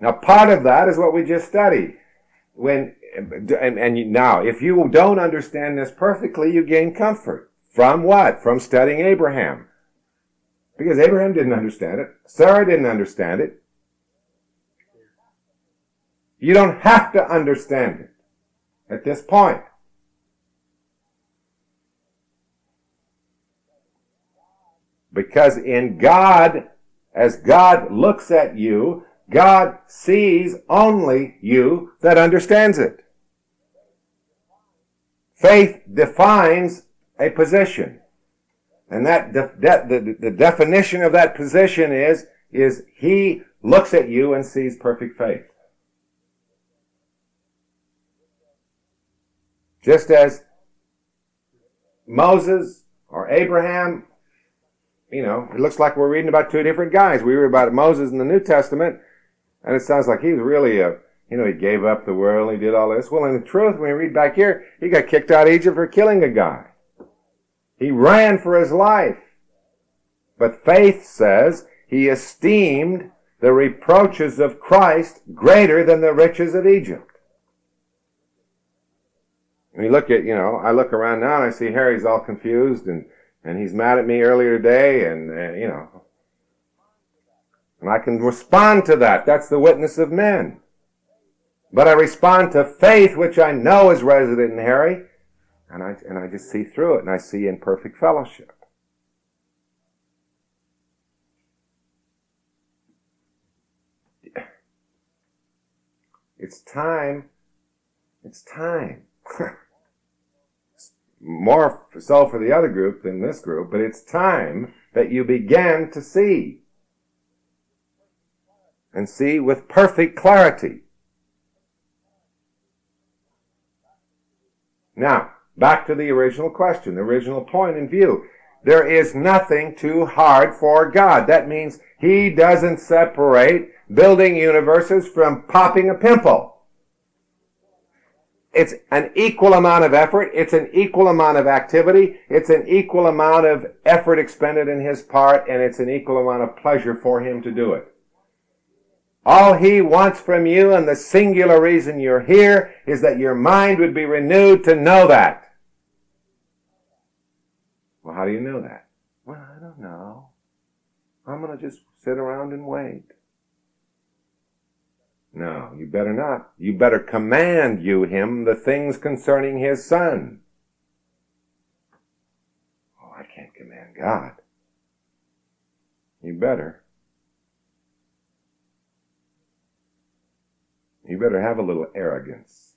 Now, part of that is what we just studied. When and, and now, if you don't understand this perfectly, you gain comfort from what? From studying Abraham, because Abraham didn't understand it. Sarah didn't understand it. You don't have to understand it at this point. Because in God, as God looks at you, God sees only you that understands it. Faith defines a position. And that, de- de- the, the definition of that position is, is he looks at you and sees perfect faith. Just as Moses or Abraham, you know, it looks like we're reading about two different guys. We read about Moses in the New Testament, and it sounds like he was really a, you know, he gave up the world, he did all this. Well, in the truth, when we read back here, he got kicked out of Egypt for killing a guy. He ran for his life. But faith says he esteemed the reproaches of Christ greater than the riches of Egypt. And you look at, you know, I look around now and I see Harry's all confused and, and he's mad at me earlier today and, and you know, and I can respond to that. That's the witness of men. But I respond to faith, which I know is resident in Harry, and I, and I just see through it and I see in perfect fellowship. It's time. It's time. [laughs] More so for the other group than this group, but it's time that you begin to see. And see with perfect clarity. Now, back to the original question, the original point in view. There is nothing too hard for God. That means He doesn't separate building universes from popping a pimple. It's an equal amount of effort. It's an equal amount of activity. It's an equal amount of effort expended in his part, and it's an equal amount of pleasure for him to do it. All he wants from you, and the singular reason you're here, is that your mind would be renewed to know that. Well, how do you know that? Well, I don't know. I'm going to just sit around and wait. No, you better not. You better command you him the things concerning his son. Oh, I can't command God. You better. You better have a little arrogance.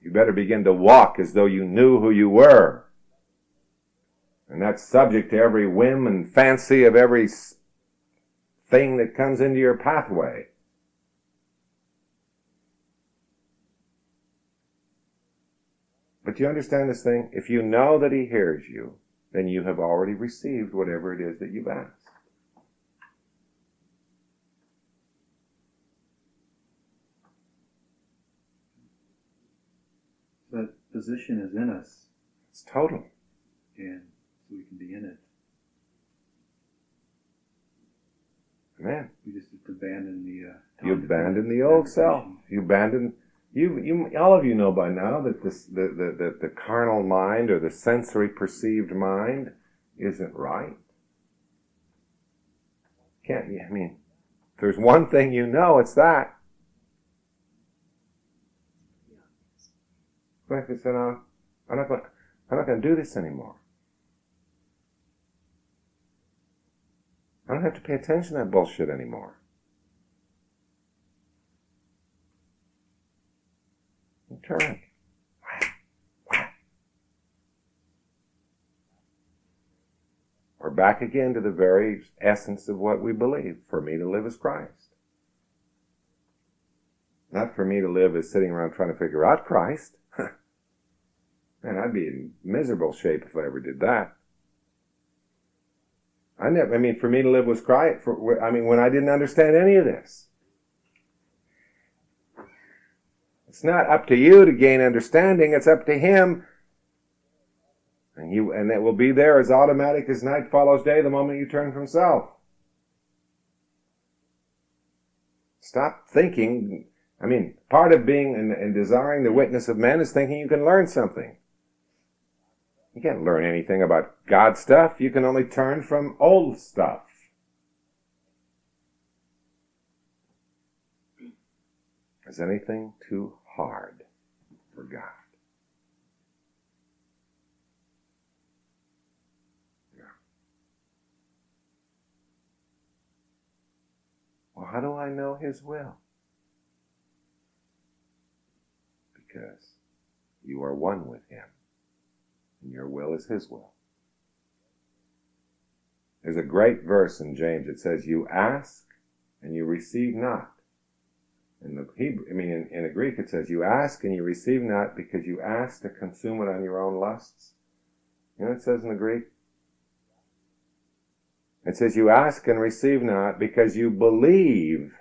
You better begin to walk as though you knew who you were. And that's subject to every whim and fancy of every thing that comes into your pathway. But you understand this thing? If you know that He hears you, then you have already received whatever it is that you've asked. That position is in us, It's total. and so we can be in it. Amen. you just have to abandon the. Uh, You abandon the old self. You abandon. You, you, all of you know by now that this, the, the, the, the carnal mind or the sensory perceived mind isn't right. Can't you? I mean, if there's one thing you know, it's that. Like I said, I'm not going. I'm not going to do this anymore. I don't have to pay attention to that bullshit anymore. Turn. We're back again to the very essence of what we believe. For me to live as Christ. Not for me to live as sitting around trying to figure out Christ. [laughs] Man, I'd be in miserable shape if I ever did that. I never, I mean, for me to live was Christ. For, I mean, when I didn't understand any of this. It's not up to you to gain understanding. It's up to Him. And you, and it will be there as automatic as night follows day the moment you turn from self. Stop thinking. I mean, part of being and, and desiring the witness of men is thinking you can learn something. You can't learn anything about God stuff. You can only turn from old stuff. Is anything too hard for God? Well, how do I know His will? Because you are one with Him and your will is His will. There's a great verse in James. It says, "You ask and you receive not." In the Hebrew, I mean, in, in the Greek, it says, "You ask and you receive not because you ask to consume it on your own lusts." You know what it says in the Greek? It says, "You ask and receive not because you believe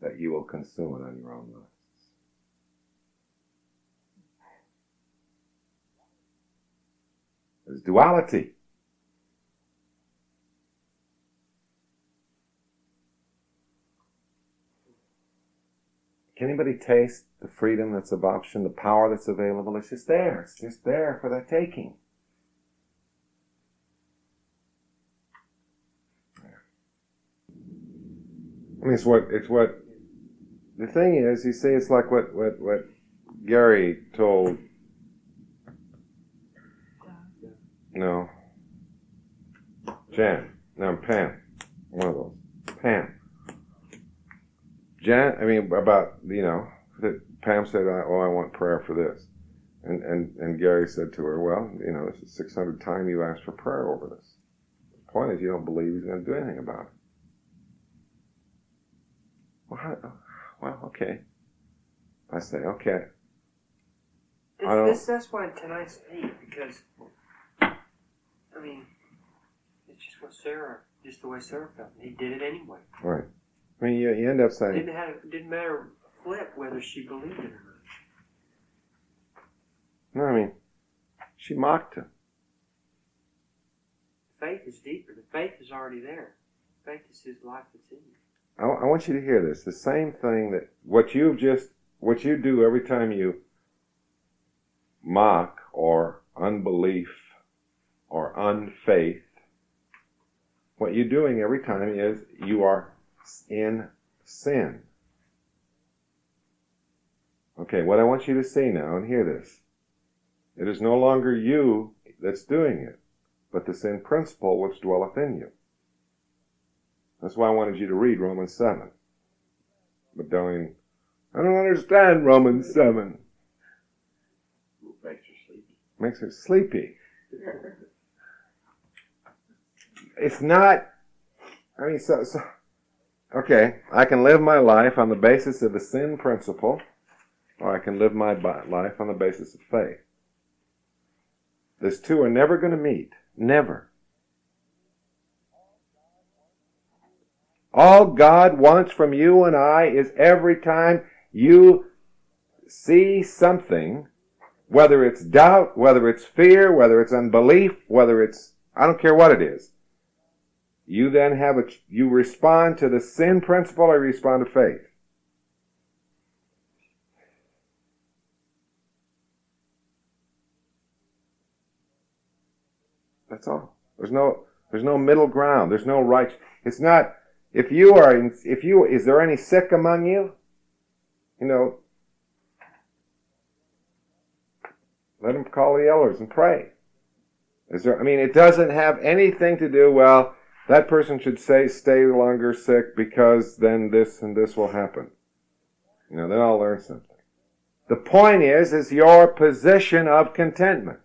that you will consume it on your own lusts." Duality. Can anybody taste the freedom that's of option, the power that's available? It's just there. It's just there for the taking. I mean, it's what it's what the thing is. You see, it's like what what what Gary told No. Jan. No, Pam. One of those. Pam. Jan, I mean, about, you know, that Pam said, oh, I want prayer for this. And, and, and Gary said to her, well, you know, this is 600 time you asked for prayer over this. The point is you don't believe he's going to do anything about it. Well, how, well okay. I say, okay. This, this, that's why tonight's neat because, I mean, it's just what Sarah, just the way Sarah felt. He did it anyway. Right. I mean, you, you end up saying, didn't have, it didn't matter flip whether she believed it or not. no, I mean, she mocked him. Faith is deeper. The faith is already there. Faith is His life that's in you. I, I want you to hear this. The same thing that what you've just, what you do every time you mock or unbelief or unfaith, what you're doing every time is you are in sin. Okay, what I want you to see now and hear this. It is no longer you that's doing it, but the sin principle which dwelleth in you. That's why I wanted you to read Romans 7. But don't I don't understand Romans 7. Makes you sleepy. Makes her sleepy. [laughs] It's not, I mean, so, so, okay, I can live my life on the basis of the sin principle, or I can live my life on the basis of faith. Those two are never going to meet. Never. All God wants from you and I is every time you see something, whether it's doubt, whether it's fear, whether it's unbelief, whether it's, I don't care what it is. You then have a, you respond to the sin principle or respond to faith. That's all. There's no, there's no middle ground. There's no right. It's not, if you are, if you, is there any sick among you? You know, let them call the elders and pray. Is there, I mean, it doesn't have anything to do, well, that person should say stay longer sick because then this and this will happen. You know, then I'll learn something. The point is, is your position of contentment.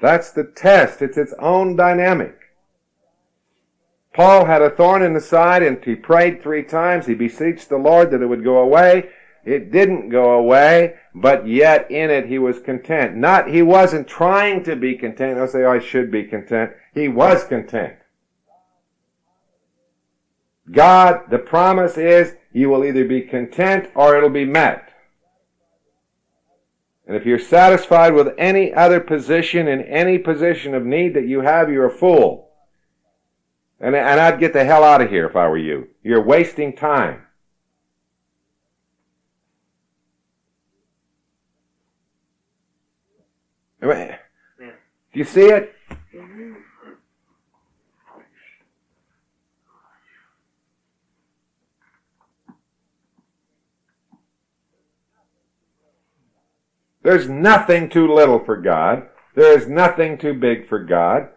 That's the test. It's its own dynamic. Paul had a thorn in the side and he prayed three times. He beseeched the Lord that it would go away. It didn't go away, but yet in it he was content. Not, he wasn't trying to be content. I'll say, oh, I should be content. He was content. God, the promise is you will either be content or it'll be met. And if you're satisfied with any other position in any position of need that you have, you're a fool. And, and I'd get the hell out of here if I were you. You're wasting time. Do you see it? There's nothing too little for God. There is nothing too big for God.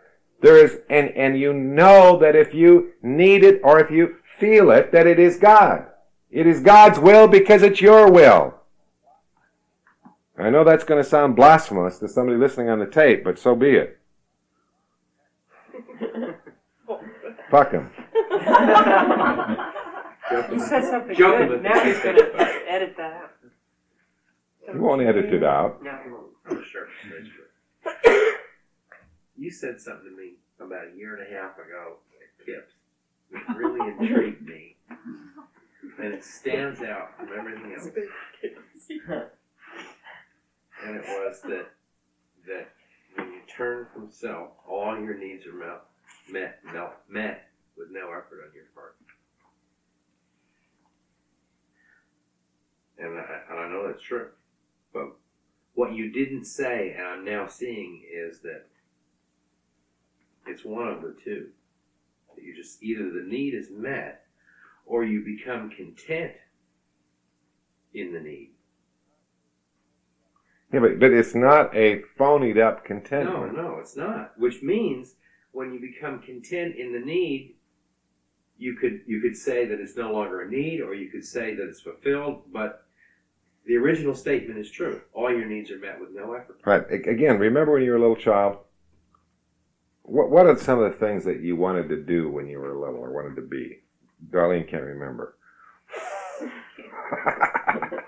There is, and, and you know that if you need it or if you feel it, that it is God. It is God's will because it's your will. I know that's going to sound blasphemous to somebody listening on the tape, but so be it. [laughs] Fuck him. [laughs] You said something Joking good. Now he's going to edit that out. He won't edit it out. No, he won't. Oh, sure, sure, sure. [coughs] You said something to me about a year and a half ago at Kips that really [laughs] intrigued me. And it stands out from everything else. And it was that that when you turn from self, all your needs are met met met, met with no effort on your part. And I, and I know that's true. But what you didn't say, and I'm now seeing, is that it's one of the two. That you just either the need is met, or you become content in the need. Yeah, but, but it's not a phonied up content. No, no, it's not. Which means when you become content in the need, you could you could say that it's no longer a need, or you could say that it's fulfilled. But the original statement is true. All your needs are met with no effort. Right. Again, remember when you were a little child? What, what are some of the things that you wanted to do when you were little or wanted to be? Darlene can't remember.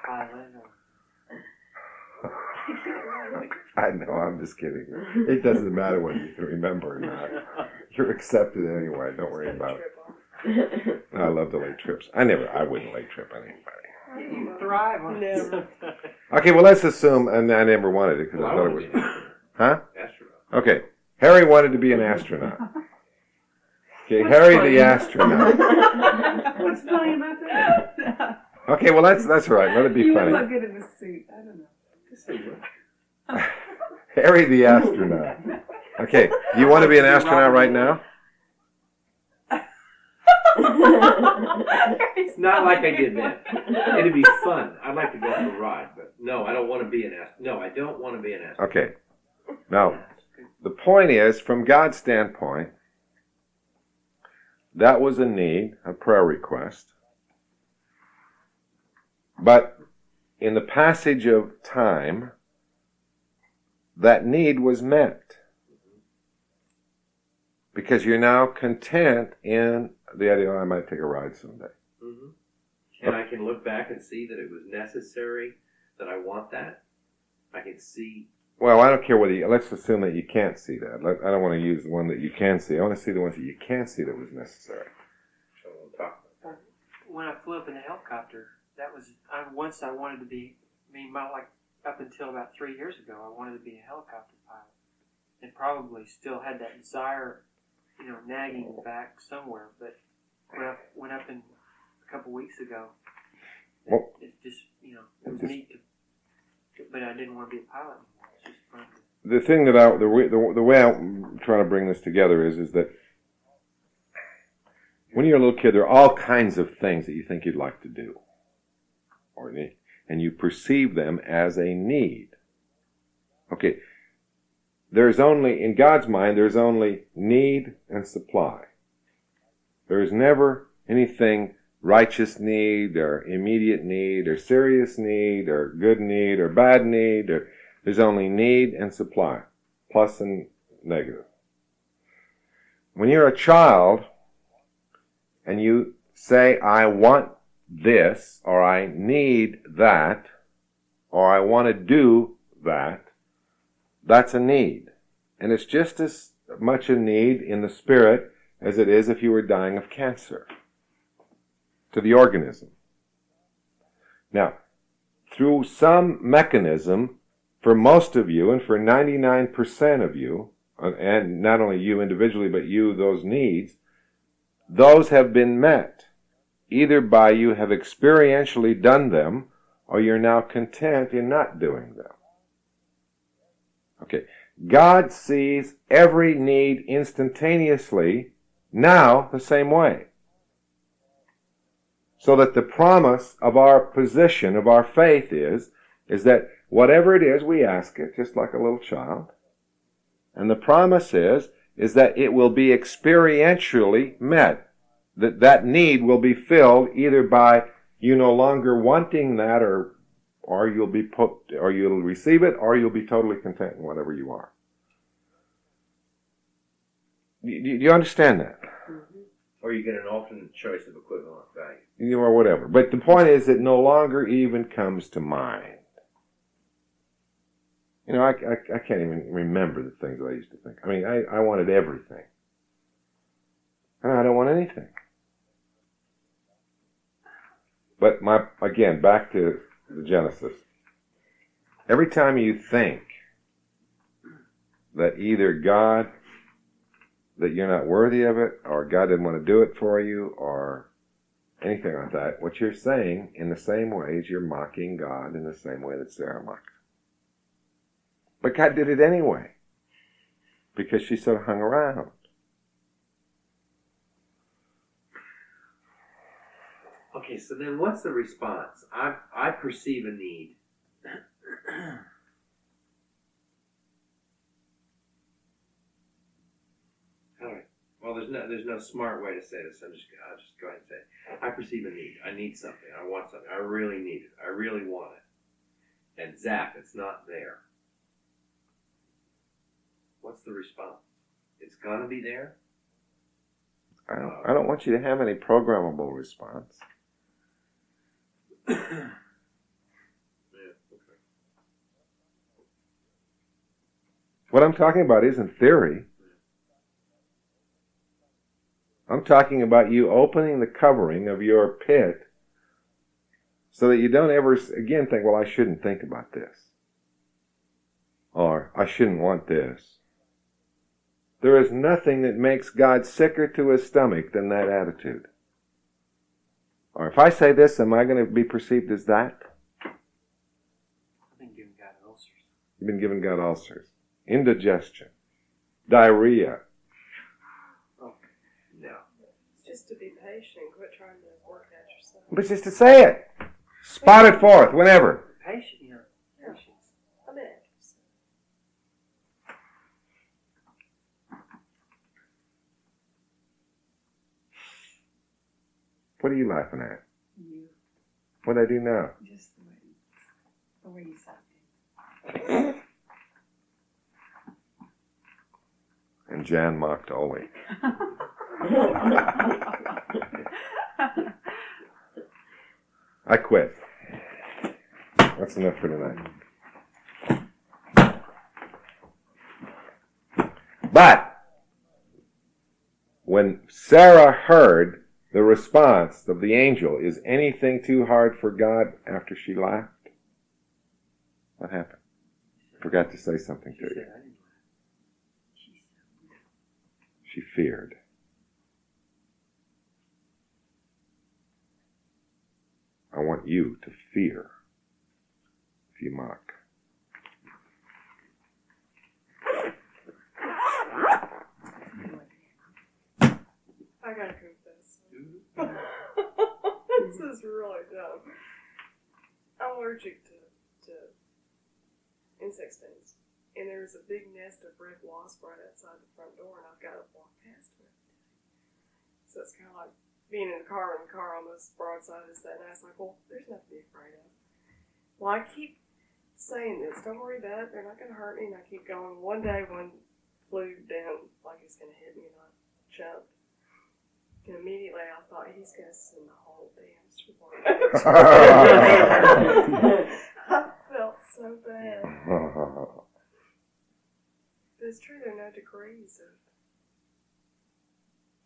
Pilot [laughs] or- I know, I'm just kidding. It doesn't matter whether you can remember or not. You're accepted anyway, don't worry about it. I love to lay trips. I never, I wouldn't lay trip on anybody. You thrive on it. Never. [laughs] Okay, well let's assume, and I never wanted it because Well, I I thought it want was, to be an huh? astronaut. Okay, Harry wanted to be an astronaut. Okay, Harry the astronaut. [laughs] What's funny about that? Okay, well that's that's all right. Let it be you funny. would look good in the suit. I don't know. [laughs] Harry the astronaut. Okay, do you want to be an astronaut right now? It's [laughs] not like I did that. It'd be fun. I'd like to go for a ride, but no, I don't want to be an ast. No, I don't want to be an astronaut. Okay. Now, the point is, from God's standpoint, that was a need, a prayer request. But in the passage of time, that need was met. Because you're now content in the idea, oh, I might take a ride someday. hmm And I can look back and see that it was necessary that I want that. I can see. Well, I don't care whether you, let's assume that you can't see that. Let- I don't want to use the one that you can see. I want to see the ones that you can't see that was necessary. So we'll talk about When I flew up in a helicopter, that was I, once I wanted to be. I mean, my like up until about three years ago, I wanted to be a helicopter pilot, and probably still had that desire, you know, nagging back somewhere. But when I went up in a couple weeks ago, it, Well- it just you know it was just- neat to. But I didn't want to be a pilot anymore. It's just fun. To, the thing that I the way, the, the way I'm trying to bring this together is is that when you're a little kid, there are all kinds of things that you think you'd like to do, or need, and you perceive them as a need. Okay, there's only in God's mind there's only need and supply. There is never anything righteous need or immediate need or serious need or good need or bad need or there's only need and supply, plus and negative. When you're a child and you say, I want this, or I need that, or I want to do that, that's a need. And it's just as much a need in the spirit as it is if you were dying of cancer to the organism. Now, through some mechanism, for most of you and for 99% of you, and not only you individually, but you, those needs, those have been met. Either by you have experientially done them, or you're now content in not doing them. Okay. God sees every need instantaneously, now the same way. So that the promise of our position, of our faith is, is that whatever it is, we ask it, just like a little child. And the promise is, is that it will be experientially met. That that need will be filled either by you no longer wanting that or or you'll be put or you'll receive it or you'll be totally content in whatever you are. Do you understand that? Mm-hmm. Or you get an alternate choice of equivalent value. You or whatever. But the point is, it no longer even comes to mind. You know, I, I, I can't even remember the things I used to think. I mean, I, I wanted everything. And I don't want anything. But my, again, back to the Genesis. Every time you think that either God, that you're not worthy of it, or God didn't want to do it for you, or anything like that, what you're saying in the same way is you're mocking God in the same way that Sarah mocked. But God did it anyway. Because she sort of hung around. Okay, so then what's the response? I I perceive a need. [clears throat] All right. Well, there's no there's no smart way to say this. I'm just I'll just go ahead and say it. I perceive a need. I need something. I want something. I really need it. I really want it. And zap, it's not there. What's the response? It's gonna be there. I don't, I don't want you to have any programmable response. [coughs] Yeah. Okay. What I'm talking about isn't theory. I'm talking about you opening the covering of your pit so that you don't ever again think, well, I shouldn't think about this. Or I shouldn't want this. There is nothing that makes God sicker to his stomach than that attitude. Or if I say this, am I going to be perceived as that? I've been giving God ulcers. You've been giving God ulcers, indigestion, diarrhea. No. Just to be patient. Quit trying to work at yourself. But just to say it. Spot it forth whenever. Patient, you know. Patience. I'm at. What are you laughing at? You, What I do now? just the way, the way you said. And Jan mocked Ole. [laughs] I quit. That's enough for tonight. But when Sarah heard the response of the angel, is anything too hard for God after she laughed? What happened? Forgot to say something to you. said, I didn't She feared. I want you to fear if you mock. I gotta confess. [laughs] this is really dumb. I'm allergic to, to insect stings. And there's a big nest of red wasp right outside the front door, and I've got to walk past it. So it's kind of like being in the car when the car almost broadside us that night. It's like, well, there's nothing to be afraid of. Well, I keep saying this. Don't worry about it. They're not going to hurt me. And I keep going. One day, one flew down like it's going to hit me, and I jumped. And immediately I thought he's going to send the whole damn storm. [laughs] I felt so bad. [laughs] But it's true, there are no degrees of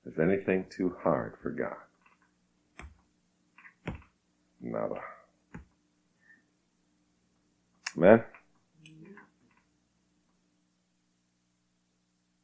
Is anything too hard for God? Nada. Amen?